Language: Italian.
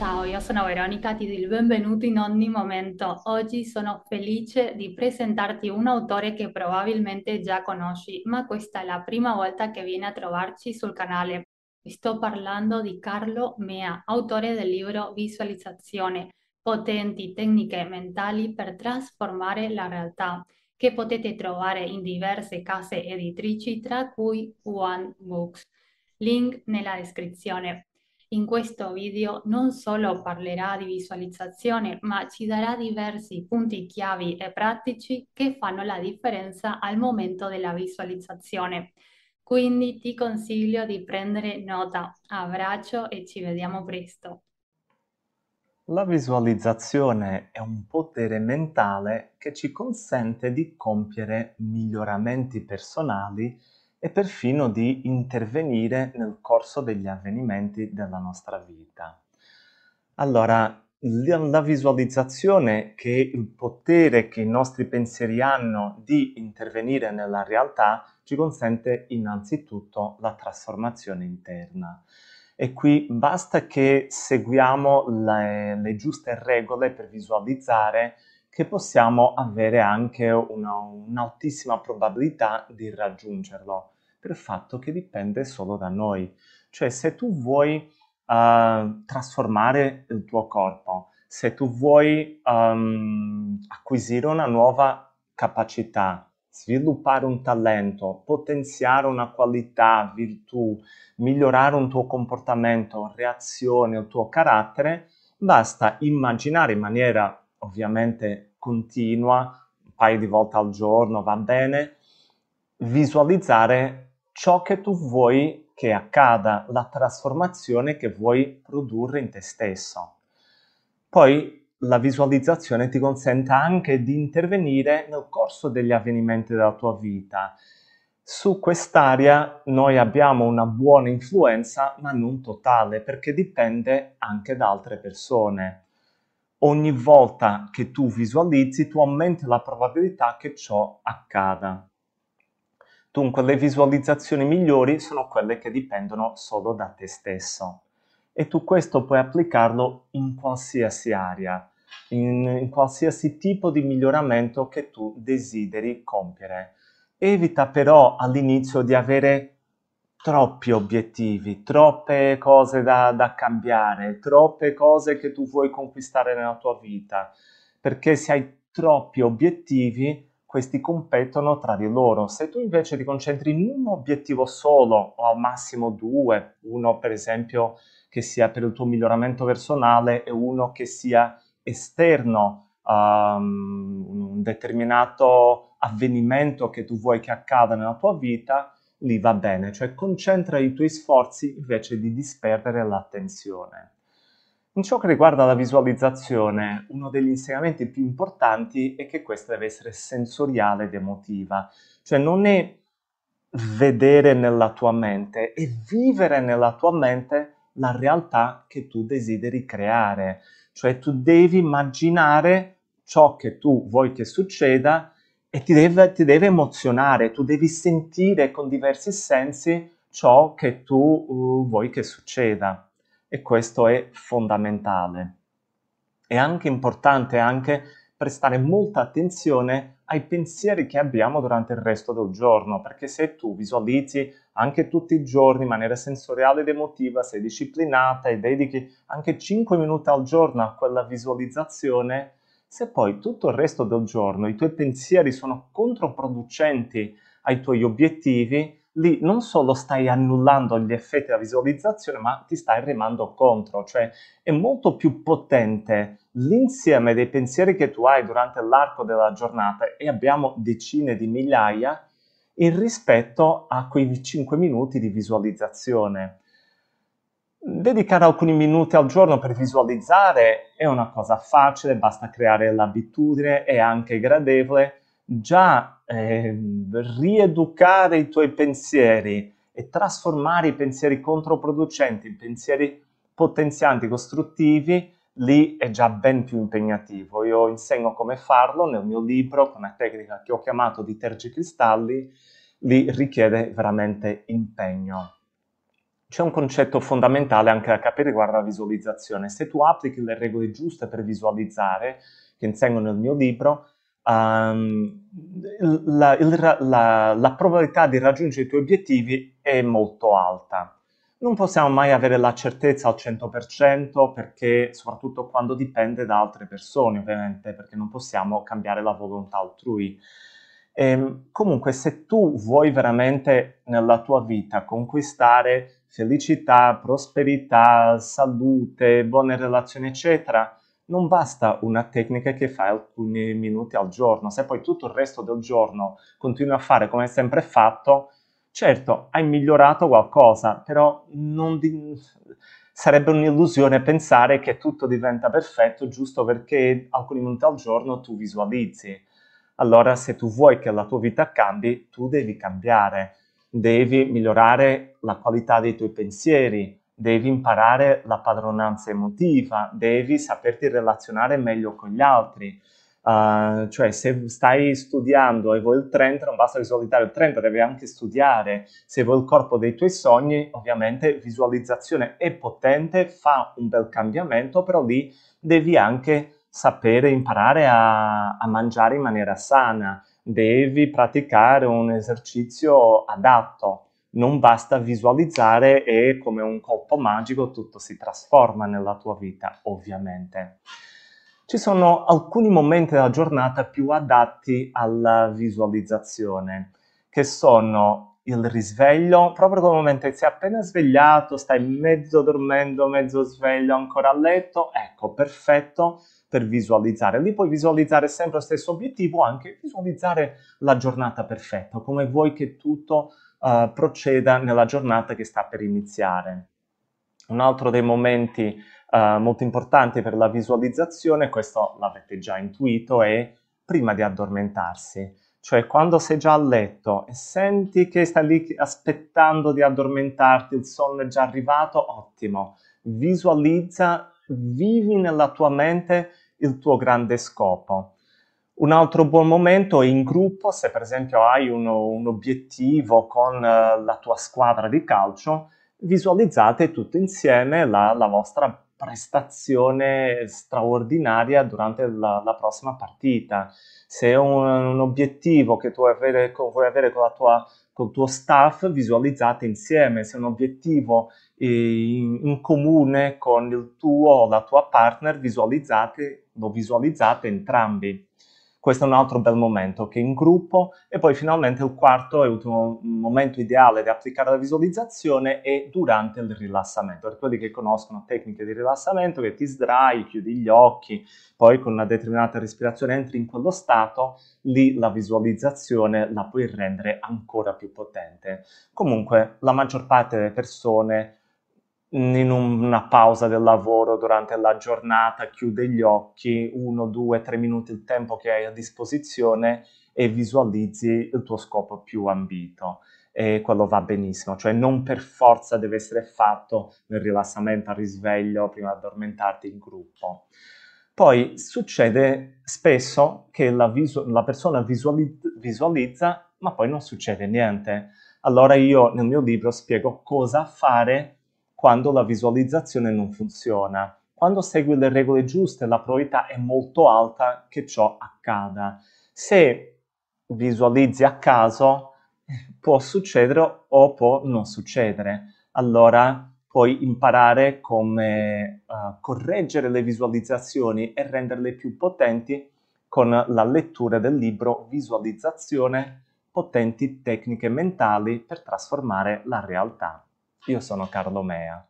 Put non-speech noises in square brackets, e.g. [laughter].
Ciao, io sono Veronica, ti do il benvenuto in ogni momento. Oggi sono felice di presentarti un autore che probabilmente già conosci, ma questa è la prima volta che viene a trovarci sul canale. Sto parlando di Carlo Mea, autore del libro Visualizzazione, potenti tecniche mentali per trasformare la realtà, che potete trovare in diverse case editrici, tra cui One Books. Link nella descrizione. In questo video non solo parlerà di visualizzazione, ma ci darà diversi punti chiavi e pratici che fanno la differenza al momento della visualizzazione. Quindi ti consiglio di prendere nota. Abbraccio e ci vediamo presto. La visualizzazione è un potere mentale che ci consente di compiere miglioramenti personali e perfino di intervenire nel corso degli avvenimenti della nostra vita. Allora, la visualizzazione, che il potere che i nostri pensieri hanno di intervenire nella realtà, ci consente innanzitutto la trasformazione interna. E qui basta che seguiamo le, le giuste regole per visualizzare che possiamo avere anche una, un'altissima probabilità di raggiungerlo, per il fatto che dipende solo da noi. Cioè se tu vuoi uh, trasformare il tuo corpo, se tu vuoi um, acquisire una nuova capacità, sviluppare un talento, potenziare una qualità, virtù, migliorare un tuo comportamento, reazione, il tuo carattere, basta immaginare in maniera ovviamente continua, un paio di volte al giorno va bene, visualizzare ciò che tu vuoi che accada, la trasformazione che vuoi produrre in te stesso. Poi la visualizzazione ti consente anche di intervenire nel corso degli avvenimenti della tua vita. Su quest'area noi abbiamo una buona influenza, ma non totale, perché dipende anche da altre persone ogni volta che tu visualizzi, tu aumenti la probabilità che ciò accada. Dunque, le visualizzazioni migliori sono quelle che dipendono solo da te stesso. E tu questo puoi applicarlo in qualsiasi area, in, in qualsiasi tipo di miglioramento che tu desideri compiere. Evita però all'inizio di avere troppi obiettivi, troppe cose da, da, cambiare, troppe cose che tu vuoi conquistare nella tua vita, perché se hai troppi obiettivi, questi competono tra di loro. Se tu invece ti concentri in un obiettivo solo o al massimo due, uno per esempio che sia per il tuo miglioramento personale e uno che sia esterno a um, un determinato avvenimento che tu vuoi che accada nella tua vita, lì va bene, cioè concentra i tuoi sforzi invece di disperdere l'attenzione. In ciò che riguarda la visualizzazione, uno degli insegnamenti più importanti è che questa deve essere sensoriale ed emotiva, cioè non è vedere nella tua mente, è vivere nella tua mente la realtà che tu desideri creare, cioè tu devi immaginare ciò che tu vuoi che succeda e ti deve, ti deve, emozionare, tu devi sentire con diversi sensi ciò che tu uh, vuoi che succeda e questo è fondamentale. È anche importante anche prestare molta attenzione ai pensieri che abbiamo durante il resto del giorno, perché se tu visualizzi anche tutti i giorni in maniera sensoriale ed emotiva, sei disciplinata e dedichi anche 5 minuti al giorno a quella visualizzazione, se poi tutto il resto del giorno i tuoi pensieri sono controproducenti ai tuoi obiettivi, lì non solo stai annullando gli effetti della visualizzazione, ma ti stai remando contro, cioè è molto più potente l'insieme dei pensieri che tu hai durante l'arco della giornata e abbiamo decine di migliaia in rispetto a quei 5 minuti di visualizzazione. Dedicare alcuni minuti al giorno per visualizzare è una cosa facile, basta creare l'abitudine, è anche gradevole. Già eh, rieducare i tuoi pensieri e trasformare i pensieri controproducenti in pensieri potenzianti, costruttivi, lì è già ben più impegnativo. Io insegno come farlo nel mio libro con una tecnica che ho chiamato di tergicristalli, lì richiede veramente impegno. C'è un concetto fondamentale anche da capire riguardo alla visualizzazione. Se tu applichi le regole giuste per visualizzare, che insegno nel mio libro, um, la, il, la, la probabilità di raggiungere i tuoi obiettivi è molto alta. Non possiamo mai avere la certezza al 100% perché, soprattutto quando dipende da altre persone, ovviamente, perché non possiamo cambiare la volontà altrui. E, ehm, comunque, se tu vuoi veramente nella tua vita conquistare felicità, prosperità, salute, buone relazioni, eccetera, non basta una tecnica che fai alcuni minuti al giorno. Se poi tutto il resto del giorno continui a fare come hai sempre fatto, certo, hai migliorato qualcosa, però di... sarebbe un'illusione pensare che tutto diventa perfetto giusto perché alcuni minuti al giorno tu visualizzi. Allora, se tu vuoi che la tua vita cambi, tu devi cambiare devi migliorare la qualità dei tuoi pensieri, devi imparare la padronanza emotiva, devi saperti relazionare meglio con gli altri. Uh, cioè, se stai studiando e vuoi il 30, non basta visualizzare il 30, devi anche studiare. Se vuoi il corpo dei tuoi sogni, ovviamente visualizzazione è potente, fa un bel cambiamento, però lì devi anche sapere imparare a, a mangiare in maniera sana, devi praticare un esercizio adatto. Non basta visualizzare e come un colpo magico tutto si trasforma nella tua vita, ovviamente. Ci sono alcuni momenti della giornata più adatti alla visualizzazione, che sono il risveglio, proprio quel momento che sei appena svegliato, stai mezzo dormendo, mezzo sveglio, ancora a letto, ecco, perfetto per visualizzare. Lì puoi visualizzare sempre lo stesso obiettivo, anche visualizzare la giornata perfetta, come vuoi che tutto uh, proceda nella giornata che sta per iniziare. Un altro dei momenti uh, molto importanti per la visualizzazione, questo l'avete già intuito, è prima di addormentarsi. Cioè quando sei già a letto e senti che stai lì aspettando di addormentarti, il sonno è già arrivato, ottimo. Visualizza, vivi nella tua mente il tuo grande scopo. Un altro buon momento è in gruppo, se per esempio hai uno, un obiettivo con uh, la tua squadra di calcio, visualizzate tutti insieme la, la vostra prestazione straordinaria durante la, la prossima partita. Se è un, un, obiettivo che tu vuoi avere, vuoi avere con la tua col tuo staff visualizzate insieme, se è un obiettivo in, in comune con il tuo o la tua partner, visualizzate, lo visualizzate entrambi. Questo è un altro bel momento che in gruppo e poi finalmente il quarto e ultimo momento ideale di applicare la visualizzazione è durante il rilassamento. Per quelli che conoscono tecniche di rilassamento, che ti sdrai, chiudi gli occhi, poi con una determinata respirazione entri in quello stato, lì la visualizzazione la puoi rendere ancora più potente. Comunque la maggior parte delle persone in una pausa del lavoro durante la giornata, chiude gli occhi, uno, due, tre minuti il tempo che hai a disposizione e visualizzi il tuo scopo più ambito. E quello va benissimo, cioè non per forza deve essere fatto nel rilassamento al risveglio prima di addormentarti in gruppo. Poi succede spesso che la, visu- la persona visualizza, visualizza, ma poi non succede niente. Allora io nel mio libro spiego cosa fare quando la visualizzazione non funziona. Quando segui le regole giuste la probabilità è molto alta che ciò accada. Se visualizzi a caso [laughs] può succedere o può non succedere. Allora puoi imparare come uh, correggere le visualizzazioni e renderle più potenti con la lettura del libro Visualizzazione, potenti tecniche mentali per trasformare la realtà. Io sono Carlo Mea.